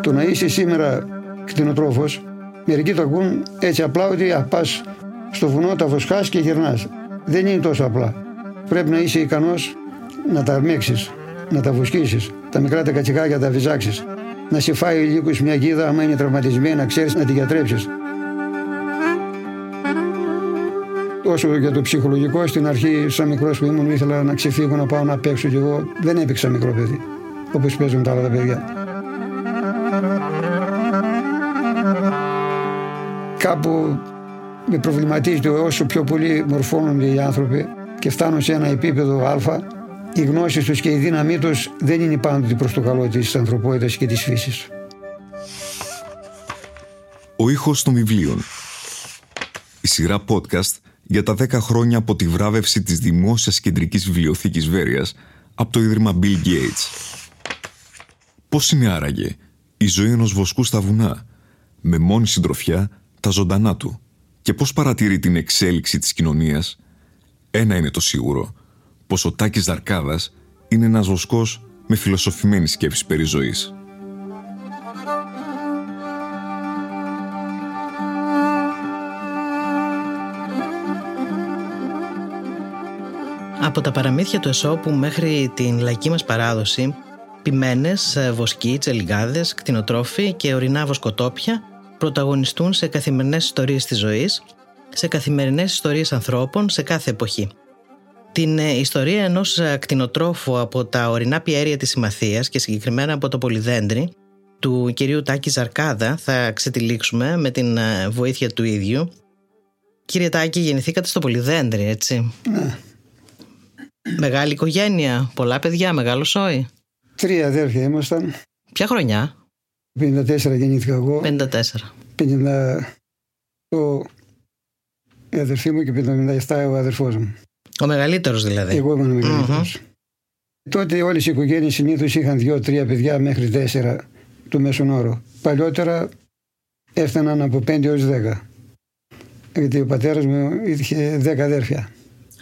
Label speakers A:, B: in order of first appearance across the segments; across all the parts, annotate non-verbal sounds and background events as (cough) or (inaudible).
A: Το να είσαι σήμερα κτηνοτρόφος, μερικοί το ακούν έτσι απλά ότι πας στο βουνό, τα βοσκάς και γυρνάς. Δεν είναι τόσο απλά. Πρέπει να είσαι ικανός να τα αρμέξεις, να τα βοσκήσεις, τα μικρά τα κατσικάκια τα βυζάξεις. Να σε φάει λίγο μια γίδα, άμα είναι τραυματισμένη, να ξέρεις να τη γιατρέψεις. Όσο για το ψυχολογικό, στην αρχή, σαν μικρός που ήμουν, ήθελα να ξεφύγω να πάω να παίξω κι εγώ. Δεν έπαιξα μικρό παιδί, όπως παίζουν τα άλλα τα παιδιά. Κάπου με προβληματίζει όσο πιο πολύ μορφώνονται οι άνθρωποι και φτάνουν σε ένα επίπεδο α, οι γνώσεις τους και η δύναμή τους δεν είναι πάντοτε προς το καλό της ανθρωπότητας και της φύσης.
B: Ο ήχος των βιβλίων. Η σειρά podcast για τα 10 χρόνια από τη βράβευση της Δημόσιας Κεντρικής Βιβλιοθήκης Βέρειας από το Ίδρυμα Bill Gates. Πώς είναι άραγε η ζωή ενός βοσκού στα βουνά, με μόνη συντροφιά τα ζωντανά του; Και πώς παρατηρεί την εξέλιξη της κοινωνίας, ένα είναι το σίγουρο, πως ο Τάκης Δαρκάδας είναι ένας βοσκός με φιλοσοφημένη σκέψη περί ζωής.
C: Από τα παραμύθια του Εσώπου μέχρι την λαϊκή μας παράδοση, ποιμένες, βοσκοί, τσελιγάδες, κτηνοτρόφοι και ορεινά βοσκοτόπια πρωταγωνιστούν σε καθημερινές ιστορίες της ζωής, σε καθημερινές ιστορίες ανθρώπων σε κάθε εποχή. Την ε, ιστορία ενός ε, κτηνοτρόφου από τα ορεινά πιέρια της Συμμαθίας και συγκεκριμένα από το Πολυδέντρι, του κυρίου Τάκη Ζαρκάδα θα ξετυλίξουμε με την ε, βοήθεια του ίδιου. Κύριε Τάκη, γεννηθήκατε στο Πολυδέντρι, έτσι;
A: Ναι.
C: Μεγάλη οικογένεια, πολλά παιδιά, μεγάλο σόι.
A: Τρία αδέρφια ήμασταν.
C: Ποια χρονιά;
A: 54 γεννήθηκα εγώ.
C: 54.
A: 50 το η αδερφή μου και 57 ο αδερφός μου.
C: Ο μεγαλύτερος δηλαδή.
A: Εγώ ήμουν ο μεγαλύτερος. Τότε όλες οι οικογένειες συνήθως είχαν δύο-τρία παιδιά μέχρι τέσσερα του μέσον όρο. Παλιότερα έφταναν από 5 έως 10. Γιατί ο πατέρας μου είχε 10 αδέρφια.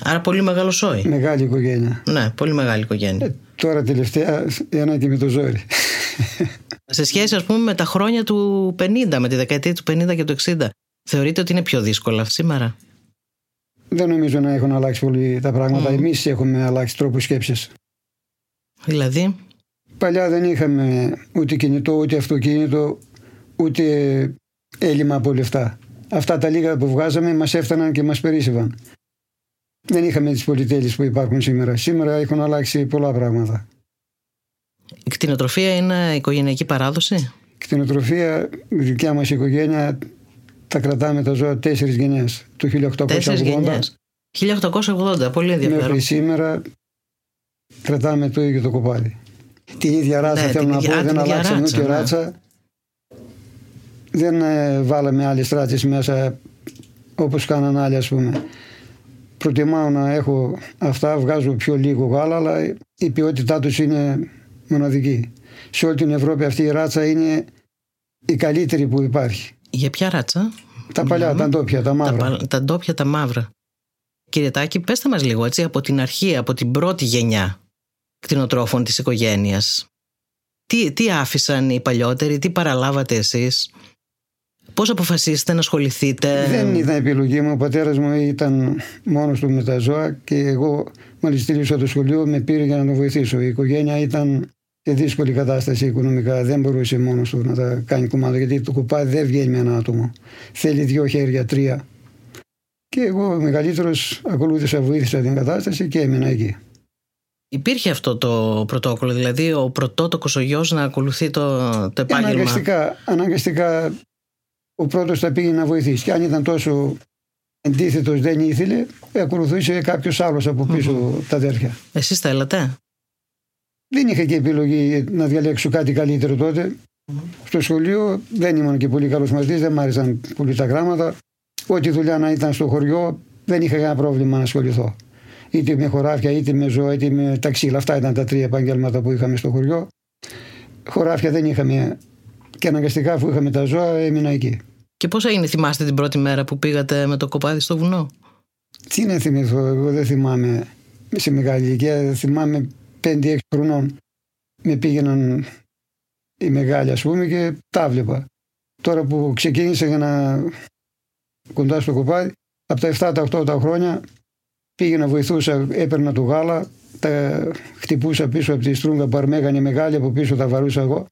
C: Άρα πολύ μεγάλο σόι.
A: Μεγάλη οικογένεια.
C: Ναι, πολύ μεγάλη οικογένεια.
A: Ε, τώρα τελευταία ένα και με το ζόρι.
C: Σε σχέση ας πούμε με τα χρόνια του 50, με τη δεκαετία του 50 και του 60, θεωρείτε ότι είναι πιο δύσκολα σήμερα;
A: Δεν νομίζω να έχουν αλλάξει πολύ τα πράγματα. Mm. Εμείς έχουμε αλλάξει τρόπο σκέψης.
C: Δηλαδή;
A: Παλιά δεν είχαμε ούτε κινητό, ούτε αυτοκίνητο, ούτε έλλειμμα από λεφτά. Αυτά τα λίγα που βγάζαμε μας έφταναν και μας περίσσευαν. Δεν είχαμε τις πολυτέλειες που υπάρχουν σήμερα. Σήμερα έχουν αλλάξει πολλά πράγματα.
C: Η κτηνοτροφία είναι οικογενειακή παράδοση;
A: Η κτηνοτροφία, η δικιά μας οικογένεια τα κρατάμε τα ζώα τέσσερις γενιές. Το 1880.
C: 1880, πολύ ενδιαφέρον.
A: Μέχρι σήμερα κρατάμε το ίδιο το κοπάδι. Την ίδια ράτσα
C: Ναι,
A: θέλω
C: την
A: να
C: ίδια-
A: πω,
C: α,
A: δεν
C: την ίδια
A: αλλάξαμε
C: ράτσα,
A: ούτε
C: ναι.
A: ράτσα. Δεν ε, βάλαμε άλλες ράτσες μέσα όπως κάναν άλλοι ας πούμε. Προτιμάω να έχω αυτά, βγάζω πιο λίγο γάλα, αλλά η ποιότητά τους είναι μοναδική. Σε όλη την Ευρώπη αυτή η ράτσα είναι η καλύτερη που υπάρχει.
C: Για ποια ράτσα;
A: Τα παλιά, τα ντόπια, τα
C: Τα,
A: μαύρα.
C: πα- τα ντόπια, τα μαύρα. Κύριε Τάκη, πέστε μας λίγο έτσι από την αρχή, από την πρώτη γενιά κτηνοτρόφων της οικογένειας. Τι, τι άφησαν οι παλιότεροι, τι παραλάβατε εσείς, πώς αποφασίσετε να ασχοληθείτε;
A: Δεν ήταν επιλογή μου. Ο πατέρας μου ήταν μόνος του με τα ζώα και εγώ, μόλις τελείωσα το σχολείο, με πήρε για να τον βοηθήσω. Η οικογένεια ήταν σε δύσκολη κατάσταση οικονομικά. Δεν μπορούσε μόνος του να τα κάνει κουμάντο γιατί το κουπάδι δεν βγαίνει με ένα άτομο. Θέλει δύο χέρια, τρία. Και εγώ, μεγαλύτερος, ακολούθησα, βοήθησα την κατάσταση και έμεινα εκεί.
C: Υπήρχε αυτό το πρωτόκολλο, δηλαδή ο πρωτότοκος ο γιος να ακολουθεί το, το επάγγελμα;
A: Αναγκαστικά, αναγκαστικά ο πρώτος θα πήγε να βοηθήσει. Και αν ήταν τόσο αντίθετος δεν ήθελε, ακολουθούσε κάποιος άλλος από πίσω τα αδέρφια.
C: Εσείς θέλατε;
A: Δεν είχα και επιλογή να διαλέξω κάτι καλύτερο τότε. Στο σχολείο δεν ήμουν και πολύ καλός μαθητής, δεν μ' άρεσαν πολύ τα γράμματα. Ό,τι δουλειά να ήταν στο χωριό δεν είχα κανένα πρόβλημα να ασχοληθώ. Είτε με χωράφια, είτε με ζώα, είτε με ταξίλα. Αυτά ήταν τα τρία επαγγέλματα που είχαμε στο χωριό. Χωράφια δεν είχαμε και αναγκαστικά αφού είχαμε τα ζώα έμεινα εκεί.
C: Και πώς έγινε, θυμάστε την πρώτη μέρα που πήγατε με το κοπάδι στο βουνό;
A: Τι να θυμηθώ, εγώ δεν θυμάμαι σε μεγάλη ηλικία, θυμάμαι 5-6 χρονών. με πήγαιναν οι μεγάλοι ας πούμε και τα βλέπα. Τώρα που ξεκίνησα για να κοντά στο κοπάδι, από τα 7 τα 8 τα χρόνια πήγαινα, βοηθούσα, έπαιρνα το γάλα, τα χτυπούσα πίσω από τη στρούγκα που αρμέγανε μεγάλη, από πίσω τα βαρούσα εγώ.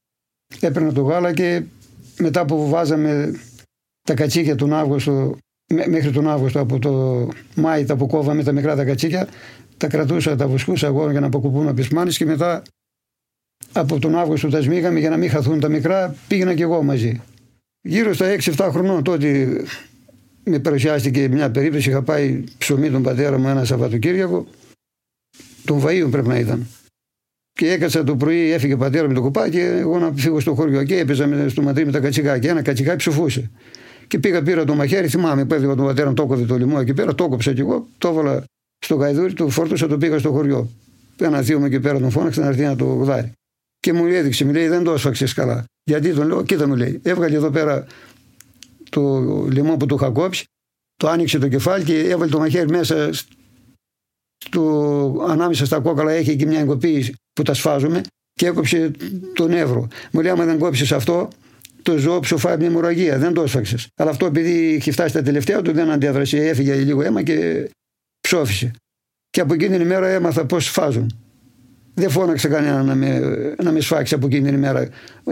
A: Έπαιρνα το γάλα και μετά που βάζαμε τα κατσίκια τον Αύγουστο, μέχρι τον Αύγουστο από το Μάη τα που κόβαμε τα μικρά τα κατσίκια, τα κρατούσα, τα βοσκούσα εγώ για να αποκοπούν από τις και μετά από τον Αύγουστο τα σμίγαμε για να μην χαθούν τα μικρά, πήγαινα και εγώ μαζί. Γύρω στα 6-7 χρονών τότε με παρουσιάστηκε μια περίπτωση. Είχα πάει ψωμί τον πατέρα μου ένα Σαββατοκύριακο. Τον Βαΐου πρέπει να ήταν. Και έκατσα το πρωί, έφυγε ο πατέρας με το κοπάκι και εγώ να φύγω στο χωριό. Και έπαιζα στο ματρί με τα κατσικάκια. Ένα κατσικάκι ψουφούσε. Και πήγα, πήρα το μαχαίρι, θυμάμαι που έφυγε τον πατέρα, το έκοβε το λαιμό εκεί πέρα, το έκοψα κι εγώ, το έβαλα στο γαϊδούρι, το φόρτωσα, το πήγα στο χωριό. Ένα θείο μου εκεί πέρα τον φώναξε να έρθει να το γδάρει. Και μου έδειξε, μου λέει δεν το έσφαξες καλά. Γιατί τον λέω, κοίτα μου λέει, έβγαλε εδώ πέρα το λαιμό που του είχα κόψει, το άνοιξε το κεφάλι και έβαλε το μαχαίρι μέσα στο, ανάμεσα στα κόκαλα έχει εκεί μια εγκοπής που τα σφάζουμε και έκοψε τον εύρο. Μου λέει άμα δεν κόψεις αυτό το ζώο ψοφάει μια μοραγία, δεν το έσφαξες. Αλλά αυτό επειδή έχει φτάσει τα τελευταία του δεν αντέδρασε, έφυγε λίγο αίμα και ψόφισε. Και από εκείνη την ημέρα έμαθα πώς σφάζουν. Δεν φώναξε κανένα να με, να με σφάξει από εκείνη την ημέρα.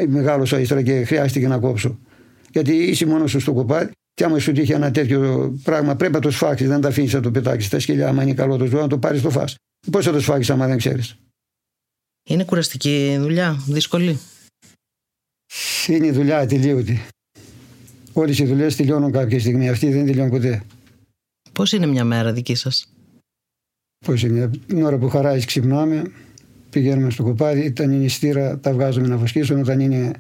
A: Μεγάλωσα ύστερα και χρειάστηκε να κόψω. Γιατί είσαι μόνος σου στο κοπάδι και άμα σου τύχει ένα τέτοιο πράγμα, πρέπει να το σφάξεις, δεν τα αφήνεις να το πετάξεις. Τα σκυλιά, άμα είναι καλό το ζώο, να το πάρεις το φά. Πώς θα το σφάξεις, άμα δεν ξέρεις;
C: Είναι κουραστική δουλειά, δύσκολη.
A: Είναι η δουλειά ατελείωτη. Όλες οι δουλειές τελειώνουν κάποια στιγμή. Αυτή δεν τελειώνει ποτέ.
C: Πώς είναι μια μέρα δική σας,
A: Πώς είναι. Την ώρα που χαράζεις, ξυπνάμε, πηγαίνουμε στο κοπάδι. Όταν είναι στήρα, τα βγάζουμε να βοσκήσουν. Όταν είναι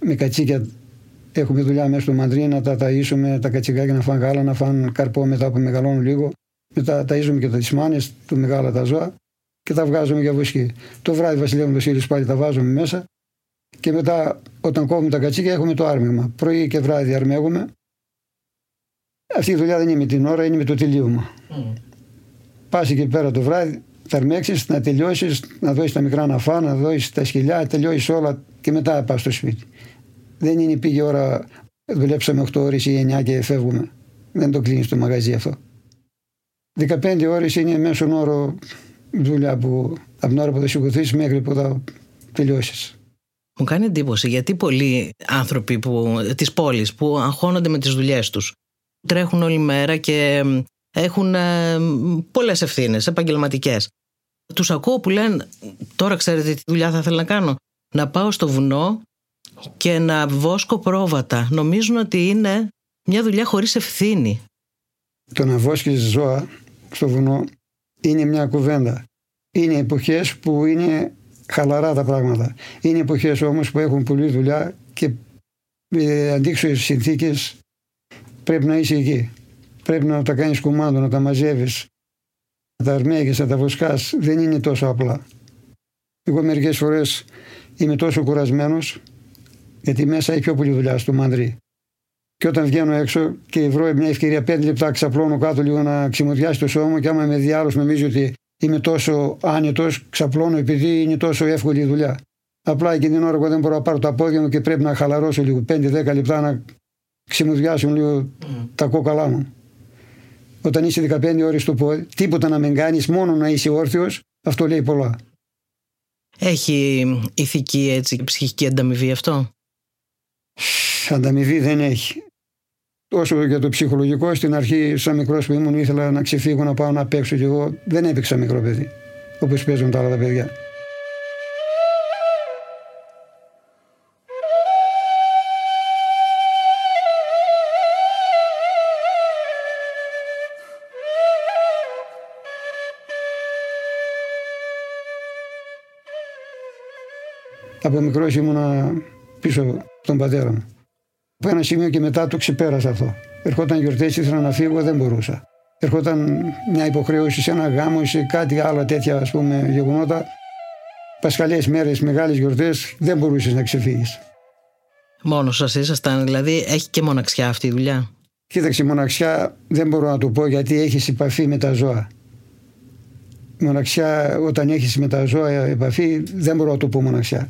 A: με κατσίκια, έχουμε δουλειά μέσα στο μαντρί να τα ταΐσουμε, τα κατσικάκια να φάνε γάλα, να φάνε καρπό μετά που μεγαλώνουν λίγο. Μετά ταΐζουμε και τα μάνες, του μεγάλα τα ζώα και τα βγάζουμε για βοσκή. Το βράδυ βασιλεύουμε το πάλι τα βάζουμε μέσα και μετά όταν κόβουμε τα κατσίκια έχουμε το άρμιγμα. Πρωί και βράδυ αρμέγουμε. Αυτή η δουλειά δεν είναι με την ώρα, είναι με το τελείωμα. Mm. Πας εκεί πέρα το βράδυ, θα αρμέξεις, να τελειώσεις, να δώσεις τα μικρά να φάνε, να δώσεις τα σκυλιά, τελειώσεις όλα και μετά πας στο σπίτι. Δεν είναι πήγε ώρα, δουλέψαμε 8 ώρες ή 9 και φεύγουμε. Δεν το κλείνεις το μαγαζί αυτό. 15 ώρες είναι μέσον όρο δουλειά που από την ώρα που θα σηκωθείς μέχρι που θα τελειώσεις.
C: Μου κάνει εντύπωση γιατί πολλοί άνθρωποι που, της πόλης που αγχώνονται με τις δουλειές τους τρέχουν όλη μέρα και έχουν ε, πολλές ευθύνες επαγγελματικές. Τους ακούω που λένε τώρα ξέρετε τι δουλειά θα ήθελα να κάνω. Να πάω στο βουνό και να βόσκω πρόβατα. Νομίζουν ότι είναι μια δουλειά χωρίς ευθύνη.
A: Το να βόσκεις ζώα στο βουνό είναι μια κουβέντα. Είναι εποχές που είναι χαλαρά τα πράγματα. Είναι εποχές όμως που έχουν πολλή δουλειά και με αντίξωες συνθήκες πρέπει να είσαι εκεί. Πρέπει να τα κάνεις κουμάντο, να τα μαζεύεις, να τα αρμέγεις, να τα βοσκάς. Δεν είναι τόσο απλά. Εγώ μερικές φορές είμαι τόσο κουρασμένος γιατί μέσα έχει πιο πολύ δουλειά στο μανδρί. Και όταν βγαίνω έξω και βρω μια ευκαιρία πέντε λεπτά ξαπλώνω κάτω λίγο να ξημοδιάσει το σώμα και άμα με διάλογο νομίζει ότι είμαι τόσο άνετος, ξαπλώνω επειδή είναι τόσο εύκολη η δουλειά. Απλά εκείνη την ώρα εγώ δεν μπορώ να πάρω τα πόδια μου και πρέπει να χαλαρώσω λίγο 5-10 λεπτά να ξημουδιάσουν λίγο mm. τα κόκαλά μου. Όταν είσαι 15 ώρες στο πόδι, τίποτα να μην κάνεις, μόνο να είσαι όρθιος, αυτό λέει πολλά.
C: Έχει ηθική έτσι, ψυχική ανταμοιβή αυτό;
A: Ανταμοιβή δεν έχει. Όσο για το ψυχολογικό, στην αρχή, σαν μικρός που ήμουν, ήθελα να ξεφύγω να πάω να παίξω και εγώ δεν έπαιξα μικρό παιδί, όπως παίζουν τα άλλα τα παιδιά. Από μικρός ήμουνα πίσω τον πατέρα μου. Από ένα σημείο και μετά το ξεπέρασα αυτό. Ερχόταν γιορτές, ήθελα να φύγω, δεν μπορούσα. Ερχόταν μια υποχρέωση σε ένα γάμο ή σε κάτι άλλο τέτοια ας πούμε γεγονότα. Πασχαλιέ μέρες, μεγάλες γιορτές, δεν μπορούσες να ξεφύγεις.
C: Μόνος σας ήσασταν, δηλαδή έχει και μοναξιά αυτή η δουλειά;
A: Κοίταξε, μοναξιά δεν μπορώ να το πω γιατί έχεις επαφή με τα ζώα. μοναξιά όταν έχεις με τα ζώα επαφή δεν μπορώ να το πω μοναξιά.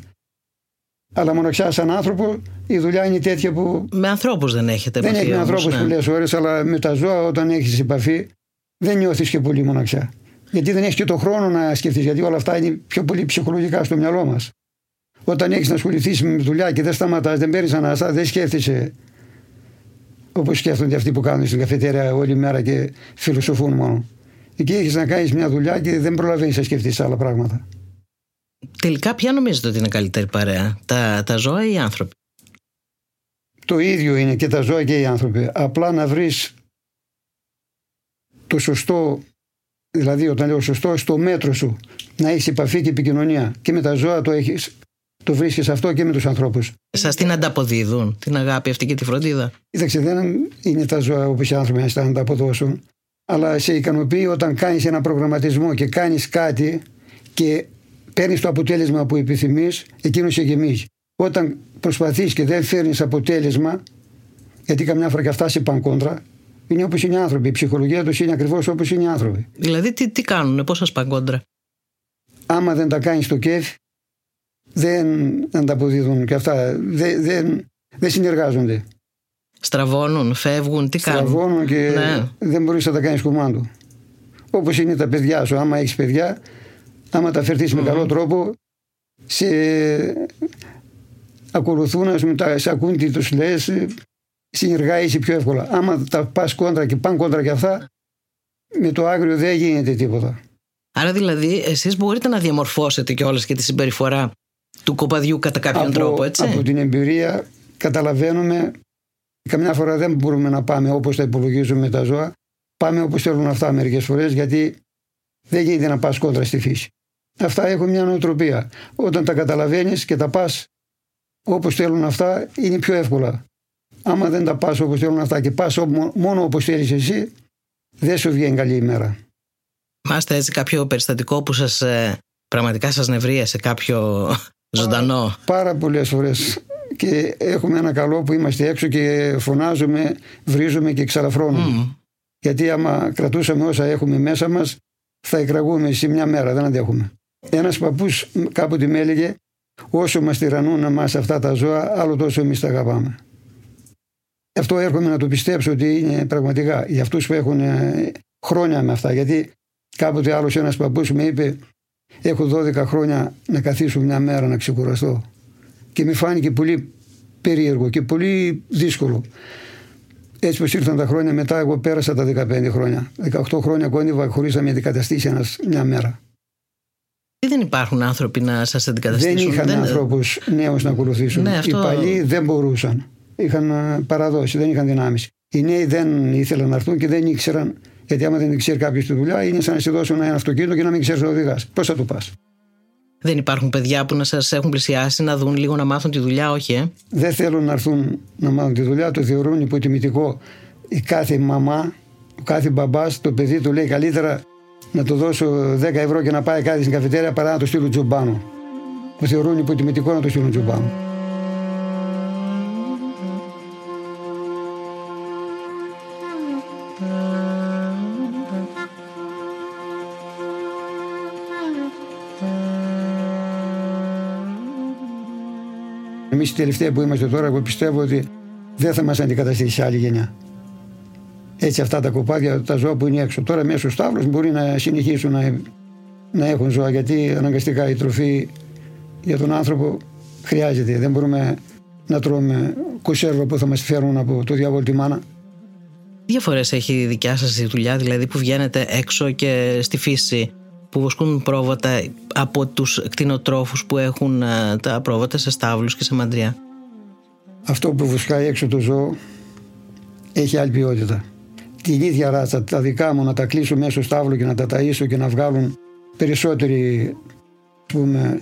A: Αλλά μοναξιά σαν άνθρωπο η δουλειά είναι τέτοια που.
C: Με ανθρώπους δεν έχετε επαφή.
A: Δεν έχει με ανθρώπους
C: ναι.
A: πολλέ ώρες, αλλά με τα ζώα όταν έχεις επαφή δεν νιώθεις και πολύ μοναξιά. Γιατί δεν έχεις και το χρόνο να σκεφτείς, γιατί όλα αυτά είναι πιο πολύ ψυχολογικά στο μυαλό μας. Όταν έχεις να ασχοληθείς με δουλειά και δεν σταματάς, δεν παίρνεις ανάσα, δεν σκέφτεσαι όπως σκέφτονται αυτοί που κάνουν στην καφετέρια όλη μέρα και φιλοσοφούν μόνο. Εκεί έχεις να κάνεις μια δουλειά και δεν προλαβαίνεις να σκεφτείς άλλα πράγματα.
C: Τελικά, ποια νομίζετε ότι είναι καλύτερη παρέα, τα, τα ζώα ή οι άνθρωποι;
A: Το ίδιο είναι και τα ζώα και οι άνθρωποι. Απλά να βρεις το σωστό, δηλαδή όταν λέω σωστό, στο μέτρο σου. Να έχεις επαφή και επικοινωνία. Και με τα ζώα το έχεις. Το βρίσκεις αυτό και με τους ανθρώπους.
C: Σα την ανταποδίδουν, την αγάπη αυτή και τη φροντίδα;
A: Κοίταξε, δεν είναι τα ζώα όπως οι άνθρωποι να τα ανταποδώσουν. Αλλά σε ικανοποιεί όταν κάνεις ένα προγραμματισμό και κάνεις κάτι και παίρνεις το αποτέλεσμα που επιθυμείς, εκείνος σε γεμίζει. Όταν προσπαθείς και δεν φέρνεις αποτέλεσμα, γιατί καμιά φορά και αυτά σε πάνε κόντρα, είναι όπως είναι οι άνθρωποι. Η ψυχολογία τους είναι ακριβώς όπως είναι οι άνθρωποι.
C: Δηλαδή, τι, τι κάνουν, πώς σας πάνε κόντρα;
A: Άμα δεν τα κάνεις στο κέφι, δεν ανταποδίδουν και αυτά. Δεν, δεν, δεν συνεργάζονται.
C: Στραβώνουν, φεύγουν, τι κάνουν;
A: Στραβώνουν και ναι. δεν μπορείς να τα κάνεις κουμάντο. Όπως είναι τα παιδιά σου. Άμα έχεις παιδιά, άμα τα φερθεί mm-hmm. με καλό τρόπο, σε ακολουθούν, ας πούμε, σε ακούν τι τους λες, συνεργάζεσαι πιο εύκολα. Άμα τα πας κόντρα και πάνε κόντρα και αυτά, με το άγριο δεν γίνεται τίποτα.
C: Άρα δηλαδή εσείς μπορείτε να διαμορφώσετε κιόλας και τη συμπεριφορά του κοπαδιού κατά κάποιον
A: από,
C: τρόπο, έτσι;
A: Από την εμπειρία καταλαβαίνουμε καμιά φορά δεν μπορούμε να πάμε όπως τα υπολογίζουμε τα ζώα. Πάμε όπως θέλουν αυτά μερικές φορές γιατί δεν γίνεται να πας κόντρα στη φύση. Αυτά έχουν μια νοοτροπία. Όταν τα καταλαβαίνεις και τα πας όπως θέλουν αυτά είναι πιο εύκολα. Άμα δεν τα πας όπως θέλουν αυτά και πας μόνο όπως θέλεις εσύ δεν σου βγαίνει καλή ημέρα.
C: Μάστε έτσι κάποιο περιστατικό που σας ε, πραγματικά σας νευρίασε κάποιο ζωντανό;
A: Πάρα πολλές φορές. Και έχουμε ένα καλό που είμαστε έξω και φωνάζουμε, βρίζουμε και ξαλαφρώνουμε. Γιατί άμα κρατούσαμε όσα έχουμε μέσα μας, θα εκραγούμε σε μια μέρα, δεν αντέχουμε. Ένας παππούς κάποτε με έλεγε, όσο μας τυραννούν εμάς αυτά τα ζώα, άλλο τόσο εμείς τα αγαπάμε. Αυτό έρχομαι να το πιστέψω ότι είναι πραγματικά για αυτούς που έχουν ε, χρόνια με αυτά. Γιατί κάποτε άλλος ένας παππούς με είπε, Έχω 12 χρόνια να καθίσω μια μέρα να ξεκουραστώ. Και με φάνηκε πολύ περίεργο και πολύ δύσκολο. Έτσι πως ήρθαν τα χρόνια μετά, εγώ πέρασα τα 15 χρόνια. 18 χρόνια κόνιβα χωρίς να με αντικαταστήσει ένας μια μέρα.
C: Τι δεν υπάρχουν άνθρωποι να σας αντικαταστήσουν;
A: Δεν είχαν δεν... ανθρώπους νέους να ακολουθήσουν.
C: Ναι, αυτό...
A: Οι παλιοί δεν μπορούσαν. Είχαν παραδώσει, δεν είχαν δυνάμεις. Οι νέοι δεν ήθελαν να έρθουν και δεν ήξεραν γιατί άμα δεν ξέρει κάποιος τη δουλειά, είναι σαν να σε δώσουν ένα αυτοκίνητο και να μην ξέρεις να οδηγάς. Πώς θα το πας;
C: Δεν υπάρχουν παιδιά που να σας έχουν πλησιάσει να δουν λίγο να μάθουν τη δουλειά, όχι, ε;
A: Δεν θέλουν να έρθουν να μάθουν τη δουλειά, το θεωρούν υποτιμητικό. Η κάθε μαμά, ο κάθε μπαμπάς, το παιδί του λέει καλύτερα να του δώσω 10 ευρώ και να πάει κάτι στην καφετέρια παρά να το στείλουν τζουμπάνο. Το θεωρούν υποτιμητικό να το στείλουν τζουμπάνο. Εμείς οι τελευταίοι που είμαστε τώρα, εγώ πιστεύω ότι δεν θα μας αντικαταστήσει άλλη γενιά. Έτσι αυτά τα κοπάδια, τα ζώα που είναι έξω. Τώρα μέσα στου τάβλου μπορεί να συνεχίσουν να, να έχουν ζώα γιατί αναγκαστικά η τροφή για τον άνθρωπο χρειάζεται. Δεν μπορούμε να τρώμε κοσέρβα που θα μας φέρουν από το διάβολο τη μάνα.
C: Τι φορές έχει η δικιά σας η δουλειά, δηλαδή που βγαίνετε έξω και στη φύση που βοσκούν πρόβατα από τους κτηνοτρόφους που έχουν ε, τα πρόβατα σε στάβλους και σε μαντριά.
A: Αυτό που βοσκάει έξω το ζώο έχει άλλη ποιότητα. Την ίδια ράτσα, τα δικά μου να τα κλείσω μέσα στο στάβλο και να τα ταΐσω και να βγάλουν περισσότερη πούμε,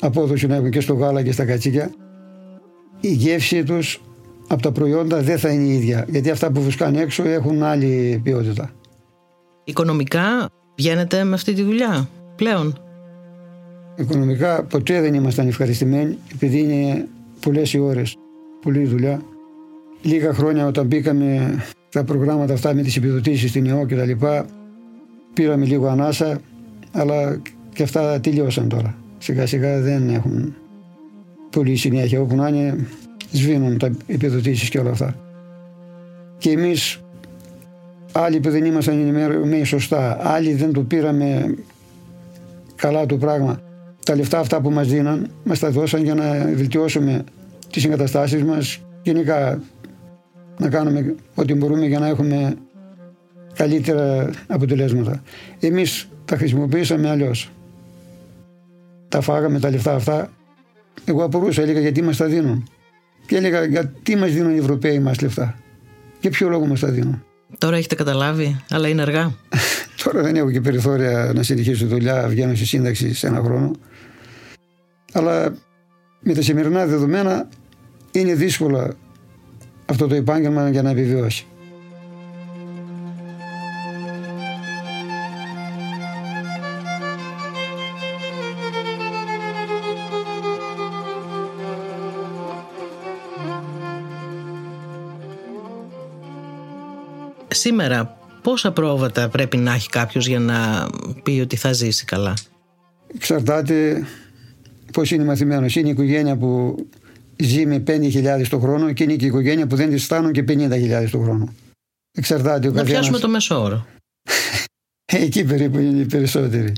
A: απόδοση να έχουν και στο γάλα και στα κατσίκια η γεύση τους από τα προϊόντα δεν θα είναι η ίδια γιατί αυτά που βοσκάνε έξω έχουν άλλη ποιότητα.
C: Οικονομικά βγαίνετε με αυτή τη δουλειά πλέον;
A: Οικονομικά ποτέ δεν ήμασταν ευχαριστημένοι επειδή είναι πολλές οι ώρες, πολλή δουλειά. Λίγα χρόνια όταν μπήκαμε στα προγράμματα αυτά με τις επιδοτήσεις στην ΕΟ και τα λοιπά, πήραμε λίγο ανάσα Αλλά και αυτά τελειώσαν τώρα. Σιγά σιγά δεν έχουν πολύ συνέχεια. Όπου να είναι σβήνουν τα επιδοτήσεις και όλα αυτά. Και εμείς άλλοι που δεν ήμασταν ενημερωμένοι σωστά, άλλοι δεν το πήραμε καλά το πράγμα. Τα λεφτά αυτά που μας δίναν μας τα δώσαν για να βελτιώσουμε τις εγκαταστάσεις μας γενικά να κάνουμε ό,τι μπορούμε για να έχουμε καλύτερα αποτελέσματα. Εμείς τα χρησιμοποιήσαμε αλλιώς. Τα φάγαμε τα λεφτά αυτά. Εγώ απορούσα, έλεγα γιατί μας τα δίνουν; Και έλεγα γιατί μας δίνουν οι Ευρωπαίοι μας λεφτά; Για ποιο λόγο μας τα δίνουν;
C: Τώρα έχετε καταλάβει, αλλά είναι αργά. (laughs)
A: Τώρα δεν έχω και περιθώρια να συνεχίσω δουλειά, βγαίνω στη σύνταξη σε ένα χρόνο. Αλλά με τα σημερινά δεδομένα είναι δύσκολο αυτό το επάγγελμα για να επιβιώσει.
C: Σήμερα πόσα πρόβατα πρέπει να έχει κάποιος για να πει ότι θα ζήσει καλά;
A: Εξαρτάται πώς είναι μαθημένος. Είναι η οικογένεια που ζει με 5.000 το χρόνο και είναι και η οικογένεια που δεν της στάνουν και 50.000 το χρόνο. Εξαρτάται ο
C: Να πιάσουμε το μέσο όρο. (laughs)
A: Εκεί περίπου είναι οι περισσότεροι.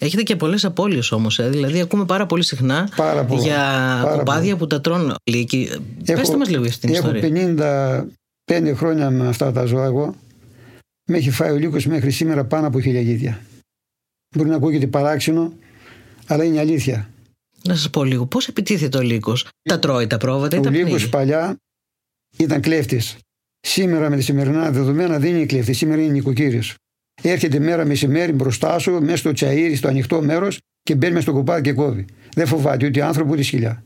C: Έχετε και πολλές απώλειες όμως, ε. δηλαδή ακούμε πάρα πολύ συχνά
A: Πάρα πολλά.
C: για
A: Πάρα
C: κοπάδια που τα τρώνε λύκοι.
A: Έχω-
C: Πέστε μας λίγο για την
A: Έχω
C: ιστορία.
A: 55 χρόνια με αυτά τα ζώα εγώ. Με έχει φάει ο λύκος μέχρι σήμερα πάνω από χιλιαγίδια. Μπορεί να ακούγεται παράξενο, αλλά είναι αλήθεια.
C: Να σας πω λίγο, πώς επιτίθεται ο λύκος; Τα τρώει τα πρόβατα ή
A: Ο
C: τα
A: Λύκος
C: πνίγει.
A: παλιά ήταν κλέφτης. Σήμερα με τα σημερινά δεδομένα δεν είναι κλέφτης, σήμερα είναι νοικοκύρης. Έρχεται μέρα μεσημέρι μπροστά σου, μέσα στο τσαΐρι, στο ανοιχτό μέρος και μπαίνει μες στο κοπάδι και κόβει. Δεν φοβάται ούτε άνθρωπο ούτε σκυλιά.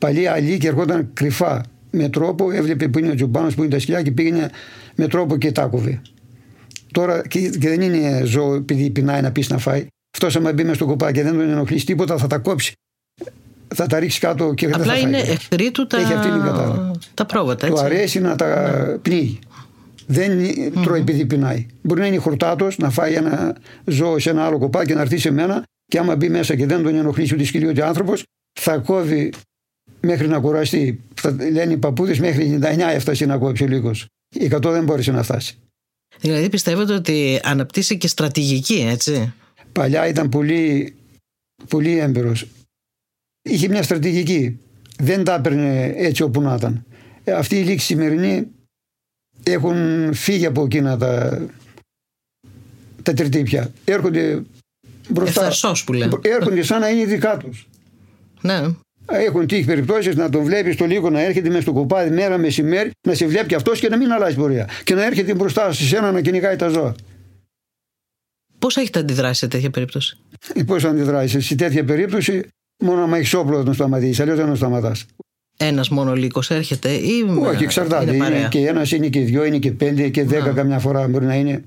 A: Παλιά αλήκη ερχόταν κρυφά με τρόπο, έβλεπε που είναι ο τζουμπάνος, που είναι τα σκυλιά και πήγαινε με τρόπο και τα κόβε. Τώρα και, και δεν είναι ζώο επειδή πεινάει να πεις να φάει. Αυτό άμα μπει μες στο κοπάδι και δεν τον ενοχλήσει τίποτα θα τα κόψει. Θα τα ρίξεις κάτω και δεν θα
C: Απλά
A: φάει.
C: είναι εχθροί του τα,
A: Έχει αυτή την κατάλαβα.
C: τα πρόβατα,
A: Του
C: έτσι.
A: αρέσει να τα πνίγει. Δεν τρώει επειδή πεινάει. Μπορεί να είναι χορτάτος, να φάει ένα ζώο σε ένα άλλο κοπάκι και να έρθει σε μένα και άμα μπει μέσα και δεν τον ενοχλήσει ούτε σκυλί ούτε άνθρωπος, θα κόβει μέχρι να κουραστεί. Θα λένε οι παππούδες μέχρι 99 έφτασε να κόψει ο λίγο. 100 δεν μπόρεσε να φτάσει.
C: Δηλαδή πιστεύετε ότι αναπτύσσει και στρατηγική, έτσι.
A: Παλιά ήταν πολύ, πολύ έμπειρος. Είχε μια στρατηγική. Δεν τα έπαιρνε έτσι όπου να ήταν. Ε, Αυτοί οι λύκοι σημερινοί έχουν φύγει από εκείνα τα, τα τριτύπια. Έρχονται μπροστά.
C: Ευθαρσός που λένε.
A: Έρχονται σαν να είναι δικά τους.
C: Ναι.
A: Έχουν τύχει περιπτώσεις να τον βλέπεις στο λίγο να έρχεται μέσα στο κοπάδι μέρα μεσημέρι, να σε βλέπει και αυτός και να μην αλλάζει πορεία. Και να έρχεται μπροστά σε σένα να κυνηγάει τα ζώα.
C: Πώς έχετε αντιδράσει σε τέτοια περίπτωση;
A: Πώς θα αντιδράσει σε τέτοια περίπτωση, μόνο άμα έχεις όπλο να τον σταματήσεις, αλλιώς δεν τον σταματάς.
C: Ένας μόνο λύκος έρχεται ή
A: Όχι, εξαρτάται.
C: είναι
A: Είναι,
C: παρέα.
A: και ένας, είναι και δυο, είναι και πέντε και δέκα
C: Να.
A: καμιά φορά μπορεί να είναι.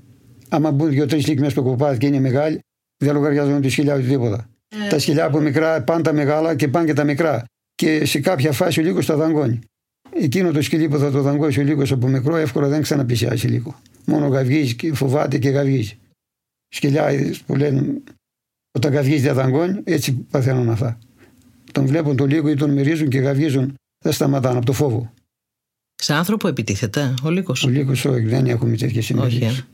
A: Άμα μπουν δύο-τρει λύκοι μέσα στο κοπάδι και είναι μεγάλοι, δεν λογαριάζουν τη σκυλιά ούτε τίποτα.
C: Ε.
A: Τα σκυλιά από μικρά πάνε τα μεγάλα και πάνε και τα μικρά. Και σε κάποια φάση ο λύκος τα δαγκώνει. Εκείνο το σκυλί που θα το δαγκώσει ο λύκος από μικρό εύκολα δεν ξαναπλησιάζει λίγο. Μόνο γαυγίζει και φοβάται και γαυγίζει. Σκυλιά είδες, που λένε όταν γαυγίζει δεν δαγκώνει, έτσι παθαίνουν αυτά. Τον βλέπουν τον λίγο ή τον μυρίζουν και γαυγίζουν, δεν σταματάνε από το φόβο.
C: Σε άνθρωπο επιτίθεται ο λύκος.
A: Ο λίγο όχι, δεν έχουμε τέτοιες
C: Όχι.
A: συνεργασίε.
C: ε.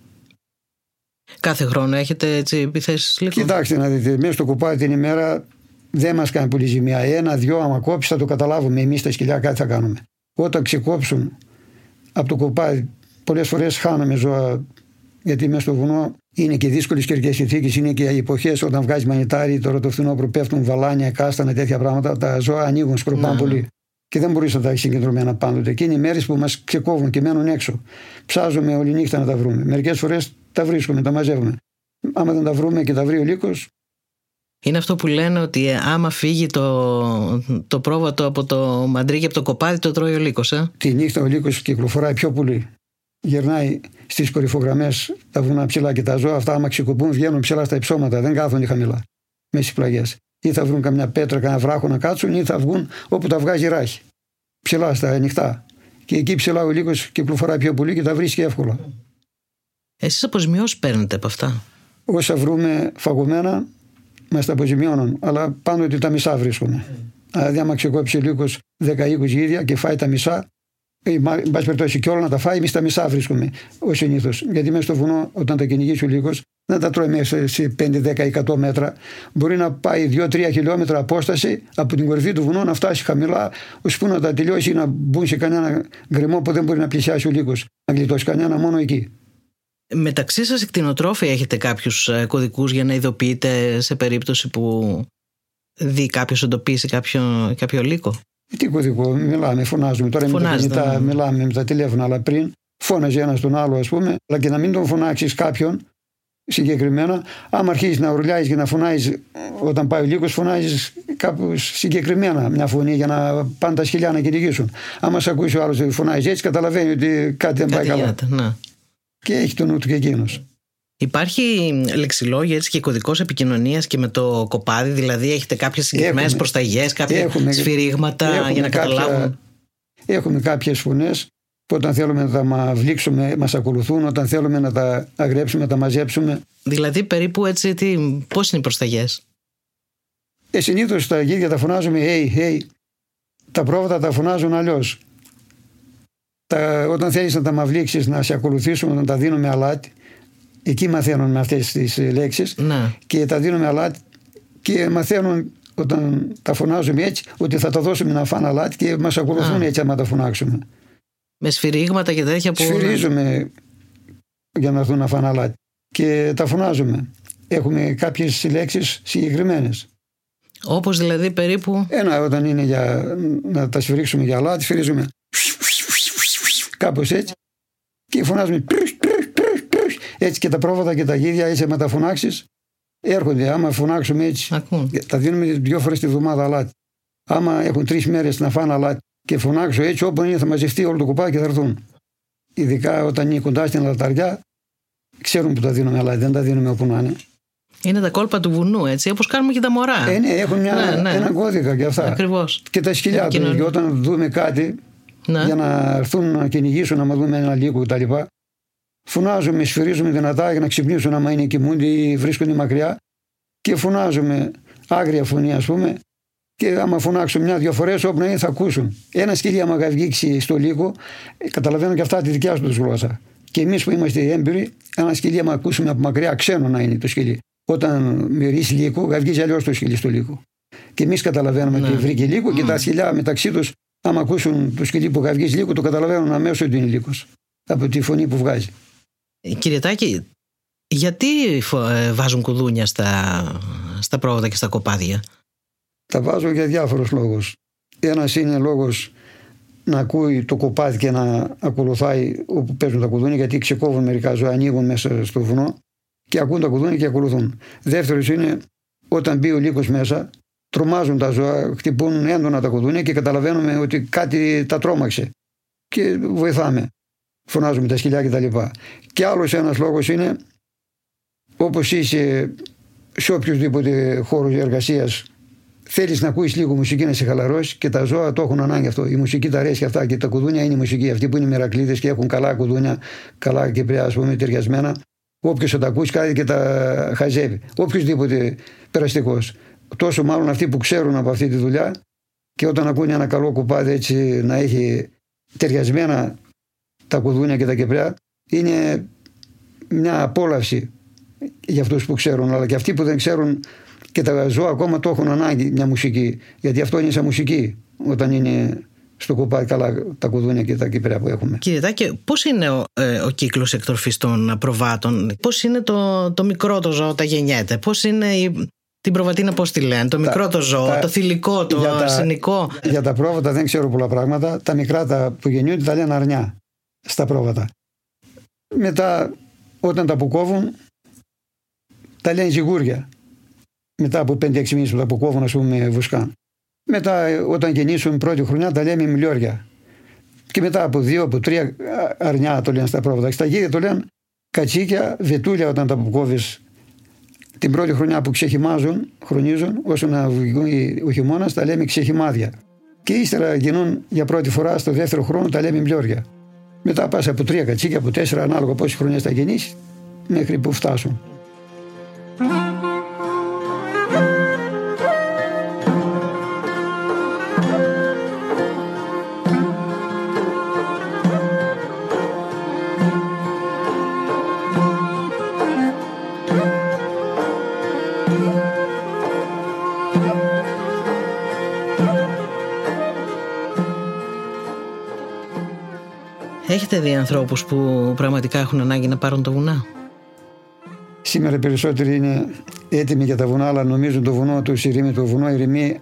C: Κάθε χρόνο έχετε έτσι επιθέσεις λύκων.
A: Κοιτάξτε να δείτε, μέσα στο κοπάδι την ημέρα δεν μας κάνει πολύ ζημιά. Ένα, δυο, άμα κόψει, θα το καταλάβουμε. Εμείς τα σκυλιά κάτι θα κάνουμε. Όταν ξεκόψουν από το κοπάδι, πολλές φορές χάνουμε ζώα. Γιατί μέσα στο βουνό είναι και δύσκολες καιρικές συνθήκες, είναι και οι εποχές όταν βγάζει μανιτάρι, τώρα το φθινόπωρο πέφτουν βαλάνια, κάστανα, τέτοια πράγματα. Τα ζώα ανοίγουν, σκροπάνε
C: Ναι.
A: πολύ. Και δεν μπορείς να τα έχεις συγκεντρωμένα πάντοτε. Και είναι οι μέρες που μας ξεκόβουν και μένουν έξω. Ψάζουμε όλη νύχτα να τα βρούμε. Μερικές φορές τα βρίσκουμε, τα μαζεύουμε. Άμα δεν τα βρούμε και τα βρει ο λύκος,
C: Είναι αυτό που λένε ότι ε, άμα φύγει το, το πρόβατο από το μαντρί και από το κοπάδι το τρώει ο λύκος. Ε;
A: τη νύχτα ο λύκος κυκλοφοράει πιο πολύ. Γυρνάει στις κορυφογραμμές τα βουνά ψηλά και τα ζώα αυτά, άμα ξεκοπούν, βγαίνουν ψηλά στα υψώματα, δεν κάθονται χαμηλά. Με στις πλαγιές. Ή θα βρουν καμιά πέτρα, κανένα βράχο να κάτσουν, ή θα βγουν όπου τα βγάζει ράχη. Ψηλά στα ανοιχτά. Και εκεί ψηλά ο λύκος κυκλοφοράει πιο πολύ και τα βρίσκει εύκολα.
C: Εσείς αποζημιώσεις παίρνετε από αυτά;
A: όσα βρούμε φαγωμένα μας τα αποζημιώνουν. Αλλά πάντοτε τα μισά βρίσκουμε. Mm. Δηλαδή, άμα ξεκόψει λίγο 10-20 γίδια και φάει τα μισά, εν πάση περιπτώσει και όλα να τα φάει, εμείς τα μισά βρίσκουμε ω συνήθως. Γιατί μέσα στο βουνό, όταν τα κυνηγήσει ο λίγος, δεν τα τρώει μέσα σε 5-10-100 μέτρα. Μπορεί να πάει 2-3 χιλιόμετρα απόσταση από την κορυφή του βουνού να φτάσει χαμηλά, ώσπου να τα τελειώσει να μπουν σε κανένα γκρεμό που δεν μπορεί να πλησιάσει ο λίγος. Να γλιτώσει κανένα μόνο εκεί.
C: Μεταξύ σας εκτινοτρόφοι έχετε κάποιους ε, κωδικούς για να ειδοποιείτε σε περίπτωση που δει κάποιος εντοπίσει κάποιο, κάποιο λύκο;
A: Ε, τι κωδικό, μιλάμε, φωνάζουμε. Τώρα με τα κινητά, ναι. μιλάμε με τα τηλέφωνα, αλλά πριν φώναζε ένας τον άλλο, ας πούμε, αλλά και να μην τον φωνάξεις κάποιον συγκεκριμένα. Άμα αρχίσει να ουρλιάζεις και να φωνάζεις όταν πάει ο λύκος, φωνάζεις κάπου συγκεκριμένα μια φωνή για να πάνε τα σκυλιά να κυνηγήσουν. Άμα σε ακούσει ο άλλος φωνάζει έτσι, καταλαβαίνει ότι κάτι δεν πάει καλά. Ναι. Και έχει τον νου του και εκείνος.
C: Υπάρχει λεξιλόγια έτσι και κωδικός επικοινωνίας και με το κοπάδι, δηλαδή έχετε κάποιες συγκεκριμένες προσταγές, κάποια έχουμε, σφυρίγματα έχουμε για να κάποια, καταλάβουν;
A: Έχουμε κάποιες φωνές που όταν θέλουμε να τα βλήξουμε μας ακολουθούν, όταν θέλουμε να τα αγρέψουμε, να τα μαζέψουμε.
C: Δηλαδή περίπου έτσι, τι, πώς είναι οι προσταγές;
A: Ε, συνήθως τα γύρια τα φωνάζουμε hey, hey. Τα πρόβατα τα φωνάζουν αλλιώς. όταν θέλεις να τα μαυλήξεις, να σε ακολουθήσουμε, να τα δίνουμε αλάτι, εκεί μαθαίνουν με αυτές τις λέξεις
C: να.
A: και τα δίνουμε αλάτι και μαθαίνουν όταν τα φωνάζουμε έτσι ότι θα τα δώσουμε να φάνε αλάτι και μας ακολουθούν έτσι άμα τα φωνάξουμε.
C: Με σφυρίγματα και τέτοια που.
A: Σφυρίζουμε για να έρθουν να φάνε αλάτι. Και τα φωνάζουμε. Έχουμε κάποιες λέξεις συγκεκριμένες.
C: Όπως δηλαδή περίπου.
A: Ένα όταν είναι για να τα σφυρίξουμε για αλάτι, σφυρίζουμε. Κάπως έτσι. Και φωνάζουμε. Έτσι και τα πρόβατα και τα γίδια, έτσι με τα φωνάξεις, έρχονται. Άμα φωνάξουμε έτσι,
C: Ακούν.
A: τα δίνουμε δύο φορές τη βδομάδα αλάτι. Άμα έχουν τρεις μέρες να φάνε αλάτι και φωνάξω έτσι όπου είναι θα μαζευτεί όλο το κουπάκι και θα έρθουν. Ειδικά όταν είναι κοντά στην λαταριά, ξέρουν που τα δίνουμε, αλλά δεν τα δίνουμε όπου να είναι.
C: Είναι τα κόλπα του βουνού, έτσι, όπως κάνουμε και τα μωρά.
A: Ε, ναι, έχουν μια, ναι, ναι. ένα κώδικα και αυτά.
C: Ακριβώς.
A: Και τα σκυλιά του. Και όταν δούμε κάτι, ναι. για να έρθουν να κυνηγήσουν, να δούμε ένα λίγο κτλ. Φωνάζουμε, σφυρίζουμε δυνατά για να ξυπνήσουν άμα είναι κοιμούνται ή βρίσκονται μακριά. Και φωνάζουμε άγρια φωνή, ας πούμε, και άμα φωνάξουν μια-δυο φορές, όπου να είναι θα ακούσουν. Ένας σκυλί, άμα γαυγίξει στο λίγο, ε, καταλαβαίνω και αυτά τη δικιά τους γλώσσα. Και εμείς που είμαστε έμπειροι, ένας σκυλί, άμα ακούσουμε από μακριά, ξένο να είναι το σκυλί. Όταν μυρίσει λίγο, γαυγίζει αλλιώς το σκυλί στο λίγο. Και εμείς καταλαβαίνουμε ναι. ότι βρήκε λίγο και τα σκυλιά μεταξύ τους, άμα ακούσουν το σκυλί που γαυγίζει λίγο, το καταλαβαίνουν αμέσως ότι είναι λίγο. Από τη φωνή που βγάζει.
C: Ε, κύριε Τάκη, γιατί ε, βάζουν κουδούνια στα, στα πρόβατα και στα κοπάδια;
A: Τα βάζω για διάφορους λόγους. Ένας είναι λόγος να ακούει το κοπάδι και να ακολουθάει όπου παίζουν τα κουδούνια γιατί ξεκόβουν μερικά ζώα, ανοίγουν μέσα στο βουνό και ακούν τα κουδούνια και ακολουθούν. Δεύτερος είναι όταν μπει ο λύκος μέσα τρομάζουν τα ζώα, χτυπούν έντονα τα κουδούνια και καταλαβαίνουμε ότι κάτι τα τρόμαξε και βοηθάμε. Φωνάζουμε τα σκυλιά κτλ. Και, και άλλος ένας λόγος είναι όπως είσαι σε οποιοδήποτε χώρο εργασίας θέλεις να ακούεις λίγο μουσική να σε χαλαρώσεις και τα ζώα το έχουν ανάγκη αυτό. Η μουσική τα αρέσει αυτά και τα κουδούνια είναι η μουσική. Αυτοί που είναι μερακλείδες και έχουν καλά κουδούνια, καλά και πρέπει ας πούμε ταιριασμένα. Όποιος τα ακούσει κάτι και τα χαζεύει. Οποιοδήποτε περαστικός. Τόσο μάλλον αυτοί που ξέρουν από αυτή τη δουλειά και όταν ακούνε ένα καλό κουπάδι έτσι να έχει ταιριασμένα τα κουδούνια και τα κεπριά είναι μια απόλαυση για αυτούς που ξέρουν αλλά και αυτοί που δεν ξέρουν και τα ζώα ακόμα το έχουν ανάγκη μια μουσική. Γιατί αυτό είναι σαν μουσική όταν είναι στο κοπάδι καλά τα κουδούνια και τα κύπρα που έχουμε.
C: Κύριε Τάκη, πώς είναι ο, ε, ο κύκλος εκτροφής των προβάτων, πώς είναι το, το μικρό το ζώο όταν γεννιέται, πώς είναι η, την προβατίνα πώς τη λένε, το μικρό το ζώο, το θηλυκό, το αρσενικό;
A: Για τα πρόβατα δεν ξέρω πολλά πράγματα, τα μικρά τα που γεννιούνται τα λένε αρνιά στα πρόβατα. Μετά όταν τα αποκόβουν τα λένε ζυγούρια μετά από 5-6 μήνες που τα αποκόβουν, ας πούμε, βουσκά. Μετά, όταν γεννήσουν πρώτη χρονιά, τα λέμε μιλιόρια. Και μετά από δύο, από τρία αρνιά το λένε στα πρόβατα. Στα γύρια το λένε κατσίκια, βετούλια όταν τα αποκόβεις την πρώτη χρονιά που ξεχυμάζουν, χρονίζουν, όσο να βγει ο χειμώνας, τα λέμε ξεχυμάδια. Και ύστερα γεννούν για πρώτη φορά στο δεύτερο χρόνο τα λέμε μιλιόρια. Μετά πας από τρία κατσίκια, από τέσσερα, ανάλογα πόσες χρονιές θα γεννήσεις, μέχρι που φτάσουν.
C: Έχετε δει ανθρώπους που πραγματικά έχουν ανάγκη να πάρουν το βουνά;
A: Σήμερα περισσότεροι είναι έτοιμοι για τα βουνά, αλλά νομίζουν το βουνό τους ηρεμεί. Το βουνό ηρεμεί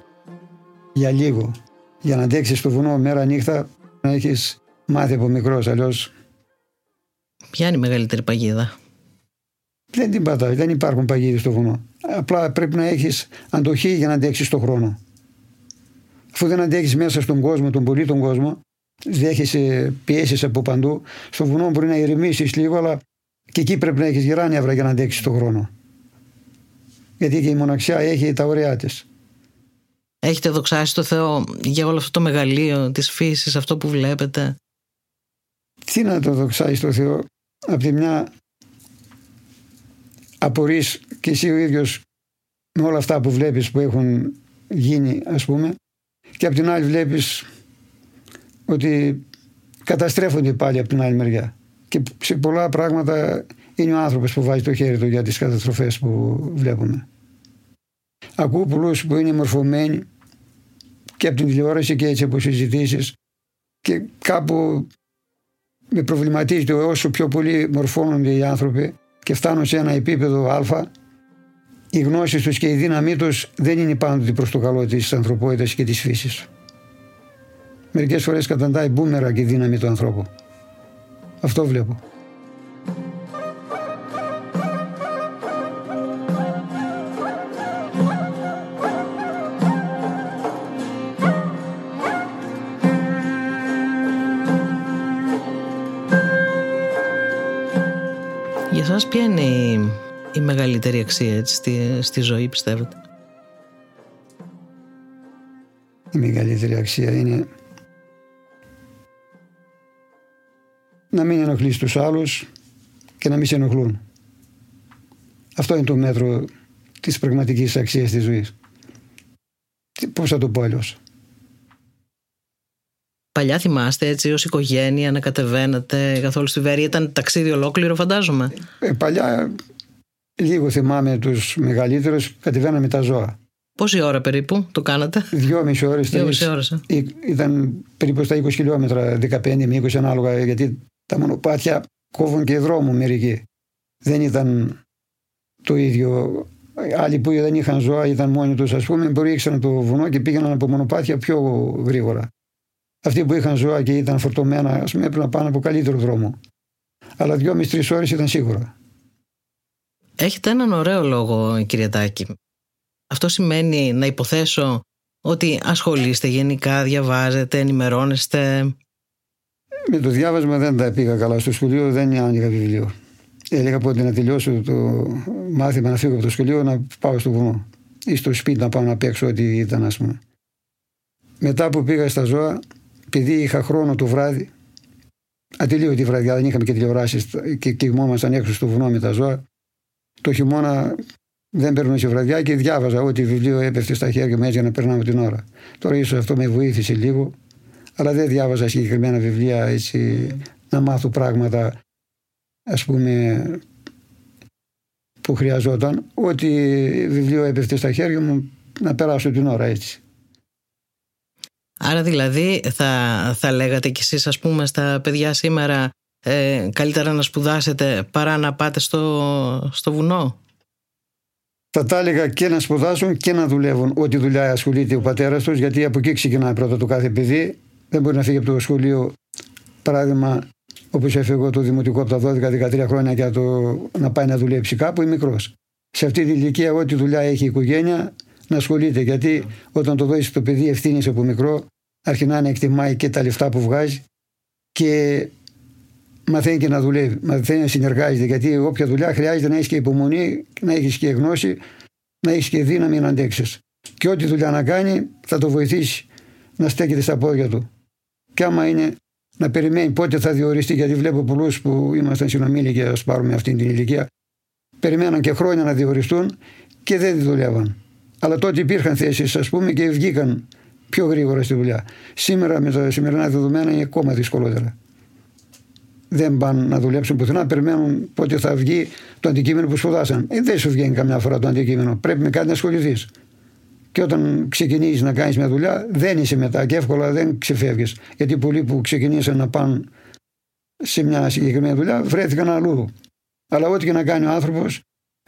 A: για λίγο. Για να αντέξεις το βουνό μέρα νύχτα να έχεις μάθει από μικρός. Αλλιώς.
C: Ποια είναι η μεγαλύτερη παγίδα;
A: Δεν την πατάει, δεν υπάρχουν παγίδες στο βουνό. Απλά πρέπει να έχεις αντοχή για να αντέξεις τον χρόνο. Αφού δεν αντέχεις μέσα στον κόσμο, τον πολύ τον κόσμο, δέχεσαι πιέσεις από παντού. Στο βουνό μπορεί να ηρεμήσεις λίγο, αλλά και εκεί πρέπει να έχεις γεράνια για να αντέξεις τον χρόνο. Γιατί και η μοναξιά έχει τα ωραία της.
C: Έχετε δοξάσει το Θεό για όλο αυτό το μεγαλείο της φύσης, αυτό που βλέπετε;
A: Τι να το δοξάσει το Θεό; Απ' τη μια απορείς και εσύ ο ίδιος με όλα αυτά που βλέπεις που έχουν γίνει ας πούμε και απ' την άλλη βλέπεις ότι καταστρέφονται πάλι από την άλλη μεριά. Και σε πολλά πράγματα είναι ο άνθρωπος που βάζει το χέρι του για τις καταστροφές που βλέπουμε. Ακούω πολλούς που είναι μορφωμένοι και από την τηλεόραση και έτσι από συζητήσεις και κάπου με προβληματίζει το όσο πιο πολύ μορφώνονται οι άνθρωποι και φτάνουν σε ένα επίπεδο α οι γνώσεις τους και η δύναμή τους δεν είναι πάντοτε προς το καλό της ανθρωπότητας και της φύσης. Μερικές φορές καταντάει μπούμερα και η δύναμη του ανθρώπου. Αυτό βλέπω.
C: Για σας ποια είναι η, η μεγαλύτερη αξία έτσι, στη, στη ζωή πιστεύετε;
A: Η μεγαλύτερη αξία είναι να μην ενοχλείς τους άλλους και να μην σε ενοχλούν. Αυτό είναι το μέτρο της πραγματικής αξίας της ζωής. Πώς θα το πω αλλιώς;
C: Παλιά θυμάστε έτσι ως οικογένεια να κατεβαίνατε καθόλου στη Βέρεια. Ήταν ταξίδι ολόκληρο φαντάζομαι.
A: Ε, παλιά λίγο θυμάμαι τους μεγαλύτερους κατεβαίναμε τα ζώα.
C: Πόση ώρα περίπου το κάνατε;
A: Δυόμιση ώρες.
C: Δυόμιση ώρες. Ε.
A: Ήταν περίπου στα 20 χιλιόμετρα, 15 με 20 ανάλογα γιατί τα μονοπάτια κόβουν και δρόμο μερικοί. Δεν ήταν το ίδιο. Άλλοι που δεν είχαν ζώα ήταν μόνοι τους, ας πούμε, μπορεί ήξεραν το βουνό και πήγαιναν από μονοπάτια πιο γρήγορα. Αυτοί που είχαν ζώα και ήταν φορτωμένα, ας πούμε, έπρεπε να πάνε από καλύτερο δρόμο. Αλλά δυόμιση-τρεις ώρες ήταν σίγουρα.
C: Έχετε έναν ωραίο λόγο, κύριε Τάκη. Αυτό σημαίνει να υποθέσω ότι ασχολείστε γενικά, διαβάζετε, ενημερώνεστε.
A: Με το διάβασμα δεν τα πήγα καλά. Στο σχολείο δεν άνοιγα βιβλίο. Έλεγα πότε να τελειώσω το μάθημα να φύγω από το σχολείο να πάω στο βουνό. Ή στο σπίτι να πάω να παίξω ό,τι ήταν, ας πούμε. Μετά που πήγα στα ζώα, επειδή είχα χρόνο το βράδυ, ατελείωτη βραδιά, δεν είχαμε και τηλεοράσεις και κοιμόμασταν έξω στο βουνό με τα ζώα. Το χειμώνα δεν περνούσε βραδιά και διάβαζα ό,τι βιβλίο έπεφτε στα χέρια μου έτσι για να περνάμε την ώρα. Τώρα ίσως αυτό με βοήθησε λίγο αλλά δεν διάβαζα συγκεκριμένα βιβλία έτσι να μάθω πράγματα ας πούμε που χρειαζόταν ό,τι βιβλίο έπεφτε στα χέρια μου να περάσω την ώρα έτσι.
C: Άρα δηλαδή θα, θα λέγατε κι εσείς ας πούμε στα παιδιά σήμερα ε, καλύτερα να σπουδάσετε παρά να πάτε στο, στο βουνό;
A: Θα τα έλεγα και να σπουδάσουν και να δουλεύουν ό,τι δουλειά ασχολείται ο πατέρας τους γιατί από εκεί ξεκινάει πρώτα το κάθε παιδί δεν μπορεί να φύγει από το σχολείο. Παράδειγμα, όπως έφυγε το δημοτικό από τα 12-13 χρόνια για το να πάει να δουλέψει κάπου, ή μικρός. Σε αυτή τη ηλικία, ό,τι δουλειά έχει η οικογένεια, να ασχολείται. Γιατί όταν το δώσεις το παιδί ευθύνη από μικρό, αρχινά να εκτιμάει και τα λεφτά που βγάζει και μαθαίνει και να δουλεύει. Μαθαίνει να συνεργάζεται. Γιατί όποια δουλειά χρειάζεται να έχεις και υπομονή, να έχεις και γνώση, να έχεις και δύναμη να αντέξεις. Και ό,τι δουλειά να κάνει θα το βοηθήσεις να στέκεται στα πόδια του. Και άμα είναι να περιμένει πότε θα διοριστεί, γιατί βλέπω πολλούς που ήμασταν συνομήλικοι, ας πάρουμε αυτή την ηλικία, περιμέναν και χρόνια να διοριστούν και δεν δουλεύαν. Αλλά τότε υπήρχαν θέσεις, ας πούμε, και βγήκαν πιο γρήγορα στη δουλειά. Σήμερα με τα σημερινά δεδομένα είναι ακόμα δυσκολότερα. Δεν πάνε να δουλέψουν πουθενά, περιμένουν πότε θα βγει το αντικείμενο που σπουδάσαν. Ε, δεν σου βγαίνει καμιά φορά το αντικείμενο. Πρέπει με κάτι να ασχοληθείς. Και όταν ξεκινήσεις να κάνεις μια δουλειά, δεν είσαι μετά και εύκολα δεν ξεφεύγεις. Γιατί πολλοί που ξεκινήσαν να πάνε σε μια συγκεκριμένη δουλειά βρέθηκαν αλλού. Αλλά ό,τι και να κάνει ο άνθρωπος,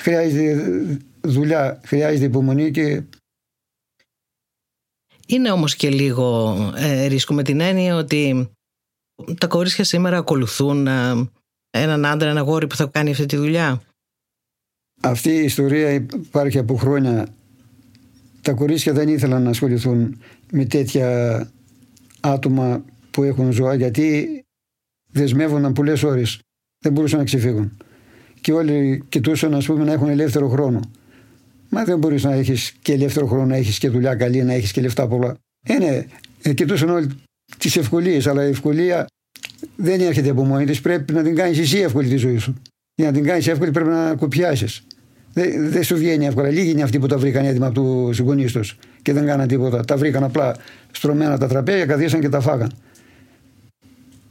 A: χρειάζεται δουλειά, χρειάζεται υπομονή και.
C: Είναι όμως και λίγο ε, ρίσκο με την έννοια ότι τα κορίτσια σήμερα ακολουθούν ε, έναν άντρα, ένα γόρι που θα κάνει αυτή τη δουλειά.
A: Αυτή η ιστορία υπάρχει από χρόνια. Τα κορίτσια δεν ήθελαν να ασχοληθούν με τέτοια άτομα που έχουν ζώα γιατί δεσμεύονταν πολλές ώρες. Δεν μπορούσαν να ξεφύγουν. Και όλοι κοιτούσαν ας πούμε, να έχουν ελεύθερο χρόνο. Μα δεν μπορείς να έχεις και ελεύθερο χρόνο, να έχεις και δουλειά καλή, να έχεις και λεφτά πολλά. Ε, ναι, ε, κοιτούσαν όλοι τις ευκολίες, αλλά η ευκολία δεν έρχεται από μόνη της. Πρέπει να την κάνεις εσύ εύκολη τη ζωή σου. Για να την κάνεις εύκολη πρέπει να κοπιάσει. Δεν, δεν σου βγαίνει εύκολα. Λίγοι είναι αυτοί που τα βρήκαν έτοιμα από τους συγγονεί τους και δεν κάναν τίποτα. Τα βρήκαν απλά στρωμένα τα τραπέζια, καθίσαν και τα φάγαν.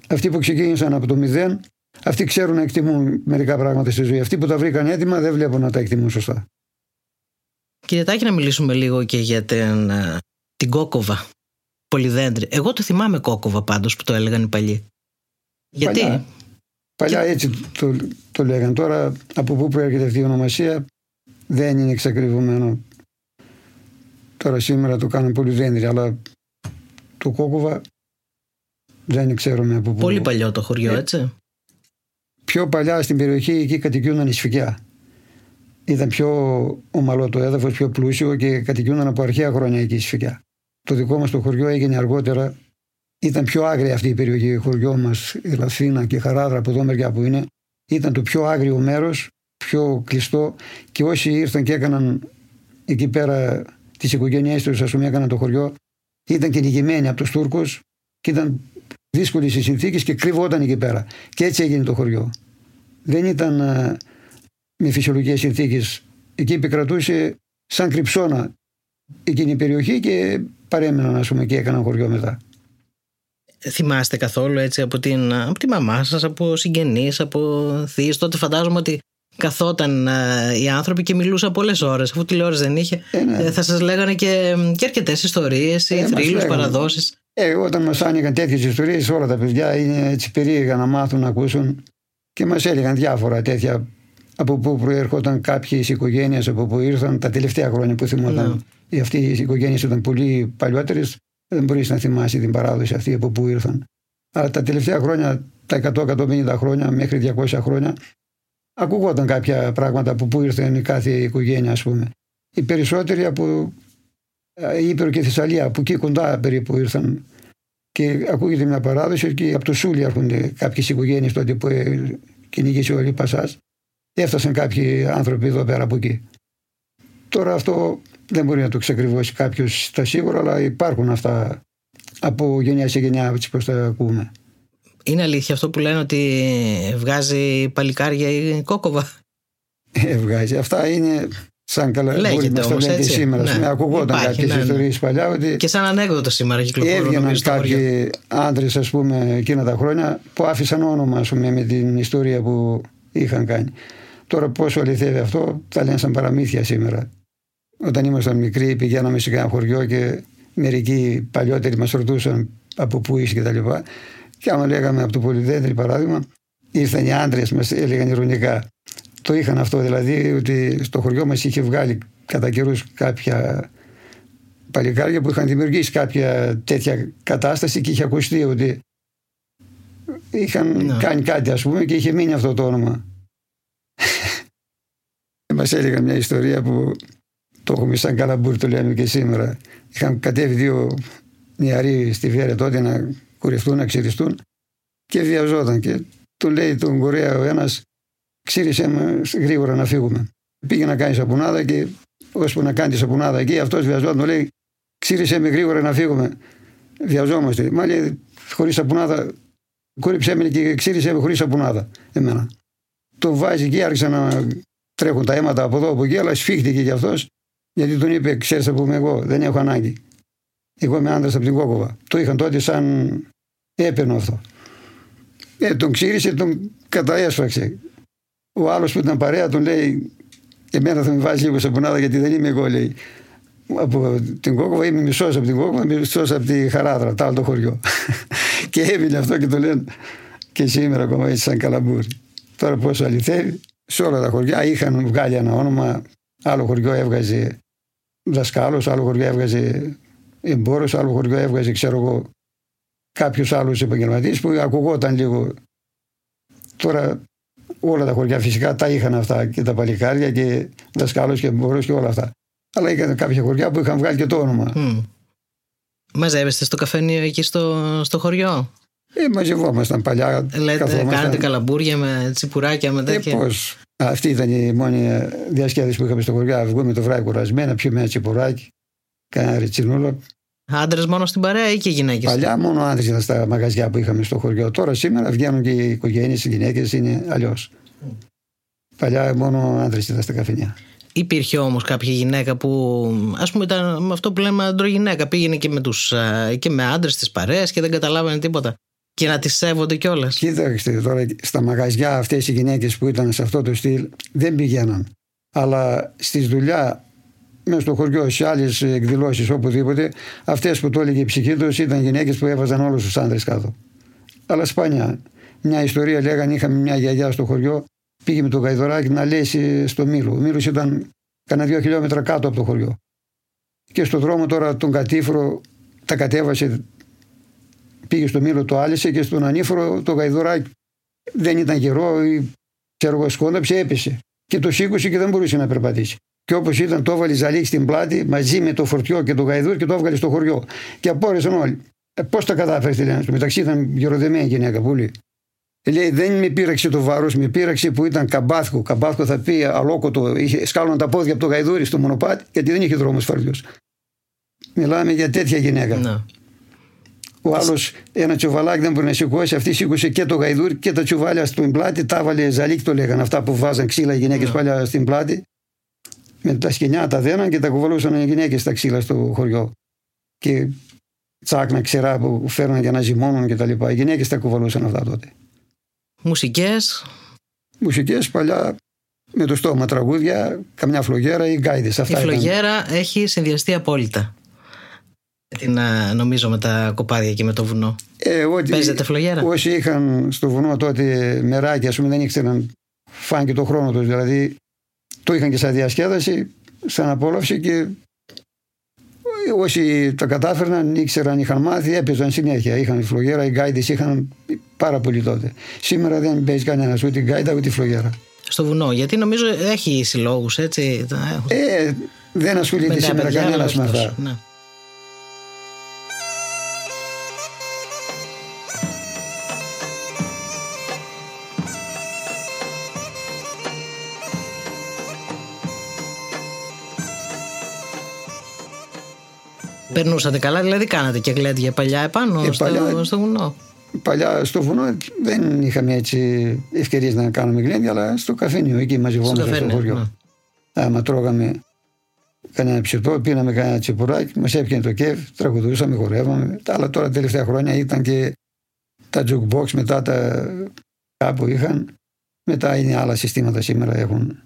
A: Αυτοί που ξεκίνησαν από το μηδέν, αυτοί ξέρουν να εκτιμούν μερικά πράγματα στη ζωή. Αυτοί που τα βρήκαν έτοιμα δεν βλέπουν να τα εκτιμούν σωστά.
C: Κύριε Τάκη, να μιλήσουμε λίγο και για την, ε, την κόκοβα. Πολυδέντρη. Εγώ το θυμάμαι κόκοβα πάντως που το έλεγαν οι παλιοί. Γιατί;
A: Παλιά, παλιά έτσι το, το λέγανε. Τώρα από πού προέρχεται αυτή η ονομασία δεν είναι εξακριβωμένο. Τώρα σήμερα το κάνουν πολυδέντρη, αλλά το κόκοβα δεν ξέρουμε από πού.
C: Πολύ παλιό το χωριό, ε, έτσι.
A: Πιο παλιά στην περιοχή εκεί κατοικιούνταν οι σφικιά. Ήταν πιο ομαλό το έδαφος, πιο πλούσιο και κατοικιούνταν από αρχαία χρόνια εκεί η σφικιά. Το δικό μας το χωριό έγινε αργότερα. Ήταν πιο άγρια αυτή η περιοχή. Το χωριό μας, η Λαθήνα και η Χαράδρα, από εδώ μεριά που είναι, ήταν το πιο άγριο μέρος, πιο κλειστό. Και όσοι ήρθαν και έκαναν εκεί πέρα τις οικογένειές τους, ας πούμε, έκαναν το χωριό, ήταν κυνηγημένοι από τους Τούρκους και ήταν δύσκολες οι συνθήκες και κρύβονταν εκεί πέρα. Και έτσι έγινε το χωριό. Δεν ήταν ε, με φυσιολογικές συνθήκες. Εκεί επικρατούσε σαν κρυψώνα εκείνη η περιοχή και παρέμειναν ας πούμε και έκαναν χωριό μετά.
C: Θυμάστε καθόλου έτσι από, την, από τη μαμά σας, από συγγενείς, από θείες; Τότε φαντάζομαι ότι καθόταν ε, οι άνθρωποι και μιλούσαν πολλές ώρες αφού τηλεόραση δεν είχε
A: Ε, ναι.
C: ε, θα σας λέγανε και, και αρκετές ιστορίες ή
A: Ε, μας
C: θρύλους,
A: λέγανε.
C: παραδόσεις
A: Ε, όταν μας άνοιγαν τέτοιες ιστορίες, όλα τα παιδιά είναι έτσι περίεργα να μάθουν να ακούσουν και μας έλεγαν διάφορα τέτοια από πού προέρχονταν κάποιες οικογένειες, από πού ήρθαν τα τελευταία χρόνια που θυμόταν. Ναι. Αυτοί οι οικογένειε ήταν πολύ παλιότερε, δεν μπορείς να θυμάσαι την παράδοση αυτή από πού ήρθαν. Αλλά τα τελευταία χρόνια, τα 100-150 χρόνια μέχρι 200 χρόνια, ακούγονταν κάποια πράγματα από πού ήρθε η κάθε οικογένεια, ας πούμε. Οι περισσότεροι από ε, Ήπειρο και Θεσσαλία, από εκεί κοντά περίπου ήρθαν. Και ακούγεται μια παράδοση και από το Σούλι έρχονται κάποιες οικογένειες τότε που ε, κυνηγήσει ο Πασά. Έφτασαν κάποιοι άνθρωποι εδώ πέρα από εκεί. Τώρα αυτό δεν μπορεί να το ξεκριβώσει κάποιος στα σίγουρα, αλλά υπάρχουν αυτά από γενιά σε γενιά, έτσι πώ τα ακούμε.
C: Είναι αλήθεια αυτό που λένε ότι βγάζει παλικάρια η κόκοβα;
A: Ε, βγάζει. Αυτά είναι σαν καλά.
C: Λέγεται
A: μπορεί να τα
C: όμως,
A: λέτε
C: έτσι.
A: σήμερα.
C: Ναι.
A: Ναι. Ακουγόταν
C: Υπάρχει,
A: κάποιες
C: ναι, ναι.
A: ιστορίες παλιά ότι
C: και σαν ανέκδοτο σήμερα κυκλοφορούν
A: Έβγαιναν
C: νομίζω, στα χωριά.
A: κάποιοι άντρες, ας πούμε, εκείνα τα χρόνια που άφησαν όνομα ας πούμε, με την ιστορία που είχαν κάνει. Τώρα, πόσο αληθεύει αυτό, τα λένε σαν παραμύθια σήμερα. Όταν ήμασταν μικροί, πηγαίναμε σε ένα χωριό και μερικοί παλιότεροι μας ρωτούσαν από πού είσαι κτλ. Και, και άμα λέγαμε από το Πολυδέντρη, παράδειγμα, ήρθαν οι άντρες, μα έλεγαν ηρωνικά. Το είχαν αυτό δηλαδή, ότι στο χωριό μας είχε βγάλει κατά καιρούς κάποια παλικάρια που είχαν δημιουργήσει κάποια τέτοια κατάσταση και είχε ακουστεί ότι είχαν
C: Ναι.
A: κάνει κάτι ας πούμε και είχε μείνει αυτό το όνομα. Μας έλεγαν μια ιστορία που το έχουμε σαν καλαμπούρ το λέμε και σήμερα. Είχαν κατέβει δύο νεαροί στη Βέρεια τότε να κουρευτούν, να ξυριστούν και βιαζόταν και του λέει τον Κορέα ο ένας ξύρισε με γρήγορα να φύγουμε. Πήγε να κάνει σαπουνάδα και ώσπου να κάνει τη σαπουνάδα εκεί αυτός βιαζόταν του λέει ξύρισε με γρήγορα να φύγουμε. Βιαζόμαστε. Μα λέει χωρίς σαπουνάδα κούρυψε με και ξύρισε με χωρίς σαπουνάδα εμένα. Το βάζει εκεί άρχισε να τρέχουν τα αίματα από εδώ από εκεί, αλλά σφίχτηκε κι αυτός γιατί τον είπε: Ξέρεις, θα πούμε εγώ, δεν έχω ανάγκη. Εγώ είμαι άντρας από την Κόκοβα. Το είχαν τότε σαν έπαινο αυτό. Ε, τον ξύρισε, τον καταέσφαξε. Ο άλλος που ήταν παρέα τον λέει: Εμένα θα με βάζεις λίγο σαπουνάδα γιατί δεν είμαι εγώ, λέει. Από την Κόκοβα είμαι μισός από την Κόκοβα, μισός από τη Χαράδρα, τα άλλο το χωριό. (laughs) και έμεινε αυτό και το λένε και σήμερα ακόμα έτσι σαν καλαμπούρι. Τώρα πόσο αληθεύει, σε όλα τα χωριά είχαν βγάλει ένα όνομα. Άλλο χωριό έβγαζε δασκάλος, άλλο χωριό έβγαζε εμπόρος, άλλο χωριό έβγαζε, ξέρω εγώ, κάποιου άλλου επαγγελματίε που ακουγόταν λίγο. Τώρα όλα τα χωριά φυσικά τα είχαν αυτά και τα παλικάρια και δασκάλο και εμπόρο και όλα αυτά. Αλλά είχαν κάποια χωριά που είχαν βγάλει και το όνομα. Mm.
C: Μαζεύεστε στο καφενείο εκεί στο, στο χωριό;
A: Ε, μαζευόμασταν παλιά.
C: Λέτε, κάνετε καλαμπούρια με τσιπουράκια με ε, τέτοια.
A: Ε, πώς. Αυτή ήταν η μόνη διασκέδαση που είχαμε στο χωριό. Βγούμε το βράδυ κουρασμένα, πιούμε ένα τσιπουράκι, κάνα ριτσινούλο.
C: Άντρες μόνο στην παρέα ή και γυναίκες;
A: Παλιά μόνο άντρε ήταν στα μαγαζιά που είχαμε στο χωριό. Τώρα σήμερα βγαίνουν και οι οικογένειες, οι γυναίκες είναι αλλιώς. Παλιά μόνο άντρες ήταν στα καφενιά.
C: Υπήρχε όμως κάποια γυναίκα που, ας πούμε, ήταν με αυτό που λέμε αντρογυναίκα. Πήγαινε και με, τους, και με άντρες της παρέας και δεν καταλάβανε τίποτα. Και να τις σέβονται κιόλας.
A: Κοίταξε τώρα στα μαγαζιά αυτές οι γυναίκες που ήταν σε αυτό το στυλ δεν πηγαίναν. Αλλά στη δουλειά μέσα στο χωριό, σε άλλες εκδηλώσεις, οπουδήποτε, αυτές που το έλεγε η ψυχή τους ήταν γυναίκες που έβαζαν όλους τους άντρε κάτω. Αλλά σπάνια. Μια ιστορία λέγανε, είχαμε μια γιαγιά στο χωριό, πήγε με το γαϊδωράκι να λέσει στο Μήλο. Ο Μήλος ήταν κανένα δύο χιλιόμετρα κάτω από το χωριό. Και στο δρόμο τώρα τον κατήφρο τα κατέβασε, πήγε στο Μήλο, το άλυσε και στον ανήφορο το γαϊδωράκι δεν ήταν γερό, ή ξέρω εγώ σκόνταψε, έπεσε. Και το σήκωσε και δεν μπορούσε να περπατήσει. Και όπως ήταν, το έβαλε ζαλίχ στην πλάτη μαζί με το φορτιό και το γαϊδούρ και το έβγαλε στο χωριό. Και απόρρισαν όλοι. Ε, Πώς τα κατάφερες, λένε. Στο μεταξύ ήταν γεροδεμένη γυναίκα πολύ. Λέει, δεν με πείραξε το βάρος, με πείραξε που ήταν καμπάθκο. Καμπάθκο θα πει αλόκοτο, είχε σκάλωνε τα πόδια από το γαϊδούρι στο μονοπάτι, γιατί δεν είχε δρόμος φαρδιο. Μιλάμε για τέτοια γυναίκα. Να. Ο άλλος ένα τσουβαλάκι δεν μπορεί να σηκώσει. Αυτή σήκωσε και το γαϊδούρι και τα τσουβάλια στην πλάτη. Τα έβαλε ζαλίκ, το λέγανε αυτά που βάζαν ξύλα οι γυναίκες παλιά στην πλάτη με τα σκηνιά τα δέναν και τα κουβαλούσαν οι γυναίκες στα ξύλα στο χωριό. Και τσάκνα ξερά που φέρναν για να ζυμώνουν και τα λοιπά. Οι γυναίκες τα κουβαλούσαν αυτά τότε.
C: Μουσικές.
A: Μουσικές παλιά με το στόμα τραγούδια, καμιά φλογέρα ή γκάιδες.
C: Η φλογέρα έχει συνδυαστεί απόλυτα. Την, νομίζω με τα κοπάδια και με το βουνό.
A: Ε, ό,τι,
C: Παίζετε φλογέρα;
A: Όσοι είχαν στο βουνό τότε μεράκι, ας πούμε, δεν ήξεραν φάνηκε το χρόνο τους. Δηλαδή το είχαν και σαν διασκέδαση, σαν απόλαυση και όσοι τα κατάφερναν, ήξεραν, είχαν μάθει, έπαιζαν συνέχεια. Είχαν φλογέρα, οι γκάιντε είχαν πάρα πολύ τότε. Σήμερα δεν παίζει κανένας ούτε γκάιντα ούτε φλογέρα.
C: Στο βουνό, γιατί νομίζω έχει συλλόγους, έτσι.
A: Ε, δεν ασχολείται σήμερα κανένας με αυτά. Ναι.
C: Περνούσατε καλά, δηλαδή κάνατε και γλέντια παλιά επάνω ε, στο, παλιά, στο βουνό.
A: Παλιά στο βουνό δεν είχαμε έτσι ευκαιρίες να κάνουμε γλέντια, αλλά στο καφένιο εκεί μαζευόμαστε στο, στο χωριό. Ναι. Άμα τρώγαμε κανένα ψητό, πίναμε κανένα τσιπουράκι, μας έπιανε το κεφ, τραγουδούσαμε, χορεύαμε. Αλλά τώρα τελευταία χρόνια ήταν και τα jukebox μετά τα κάπου είχαν. Μετά είναι άλλα συστήματα σήμερα έχουν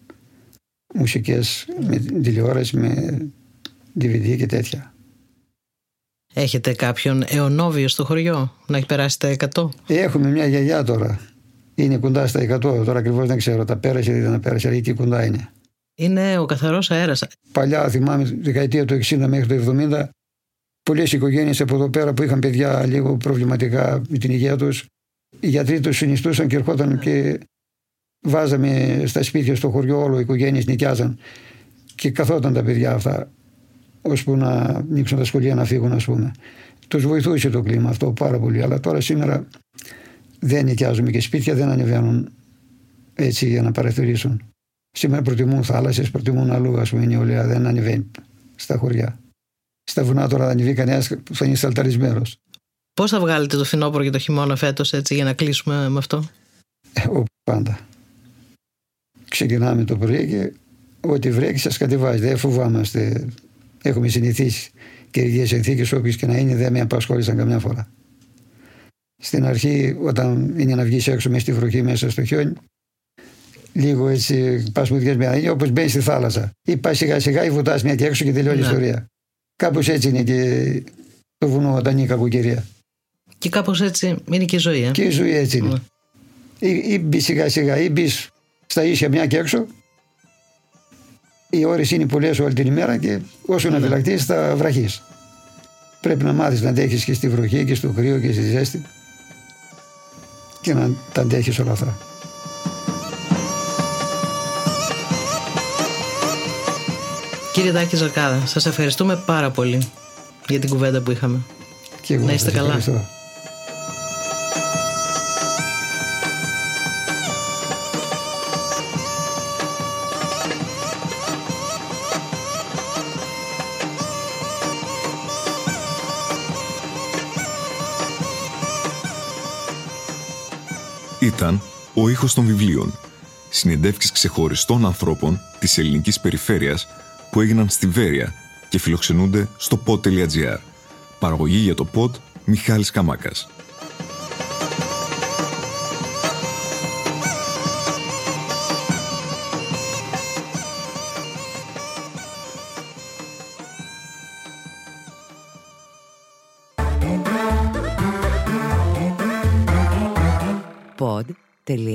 A: μουσικές με τηλεόραση, με DVD και τέτοια.
C: Έχετε κάποιον αιωνόβιο στο χωριό να έχει περάσει τα 100.
A: Έχουμε μια γιαγιά τώρα. Είναι κοντά στα 100. Τώρα ακριβώς δεν ξέρω. Τα πέρασε ή δεν πέρασε, αλλά εκεί κοντά είναι.
C: Είναι ο καθαρός αέρας.
A: Παλιά, θυμάμαι, τη δεκαετία του 60 μέχρι το 70, πολλές οικογένειες από εδώ πέρα που είχαν παιδιά λίγο προβληματικά με την υγεία τους, οι γιατροί τους συνιστούσαν και ερχόταν και βάζαμε στα σπίτια στο χωριό όλο οι οικογένειες νοικιάζαν και καθόταν τα παιδιά αυτά ώσπου να ανοίξουν τα σχολεία να φύγουν, ας πούμε. Τους βοηθούσε το κλίμα αυτό πάρα πολύ. Αλλά τώρα σήμερα δεν νοικιάζουμε και σπίτια, δεν ανεβαίνουν έτσι για να παρατηρήσουν. Σήμερα προτιμούν θάλασσες, προτιμούν αλλού, ας πούμε, η νεολαία δεν ανεβαίνει στα χωριά. Στα βουνά τώρα δεν ανεβεί κανένας που θα είναι σαλταρισμένο.
C: Πώς θα βγάλετε το φθινόπωρο και το χειμώνα φέτος έτσι για να κλείσουμε με αυτό,
A: ε, ο, Πάντα. ξεκινάμε το πρωί και ό,τι βρέχει σας κατεβάζει. Δεν φοβάμαστε. Έχουμε συνηθίσει καιρικέ συνθήκες όποιες και να είναι δεν με απασχόλησαν καμιά φορά. Στην αρχή, όταν είναι να βγεις έξω μέσα στη βροχή, μέσα στο χιόνι, λίγο έτσι πας μου μια όπως μπαίνεις στη θάλασσα. Ή πας σιγά σιγά ή βουτάς μια και έξω και τελειώνεις η ναι. ιστορία. Κάπως έτσι είναι και το βουνό όταν είναι η κακοκαιρία.
C: Και κάπως έτσι είναι και η ζωή. Ε;
A: Και η ζωή έτσι είναι. Ναι. Ή, ή μπεις σιγά σιγά ή μπεις στα ίσια μια και έξω. Οι ώρες είναι πολλές όλη την ημέρα και όσο να φυλακτείς θα βραχείς. Πρέπει να μάθεις να αντέχεις και στη βροχή και στο κρύο και στη ζέστη και να τα αντέχεις όλα αυτά.
C: Κύριε Τάκη Ζαρκάδα, σας ευχαριστούμε πάρα πολύ για την κουβέντα που είχαμε.
A: Και εγώ
C: να είστε καλά.
A: Ευχαριστώ.
B: Ήταν ο ήχος των βιβλίων. Συνεντεύξεις ξεχωριστών ανθρώπων της ελληνικής περιφέρειας που έγιναν στη Βέρεια και φιλοξενούνται στο pod.gr. Παραγωγή για το pod Μιχάλης Καμάκας.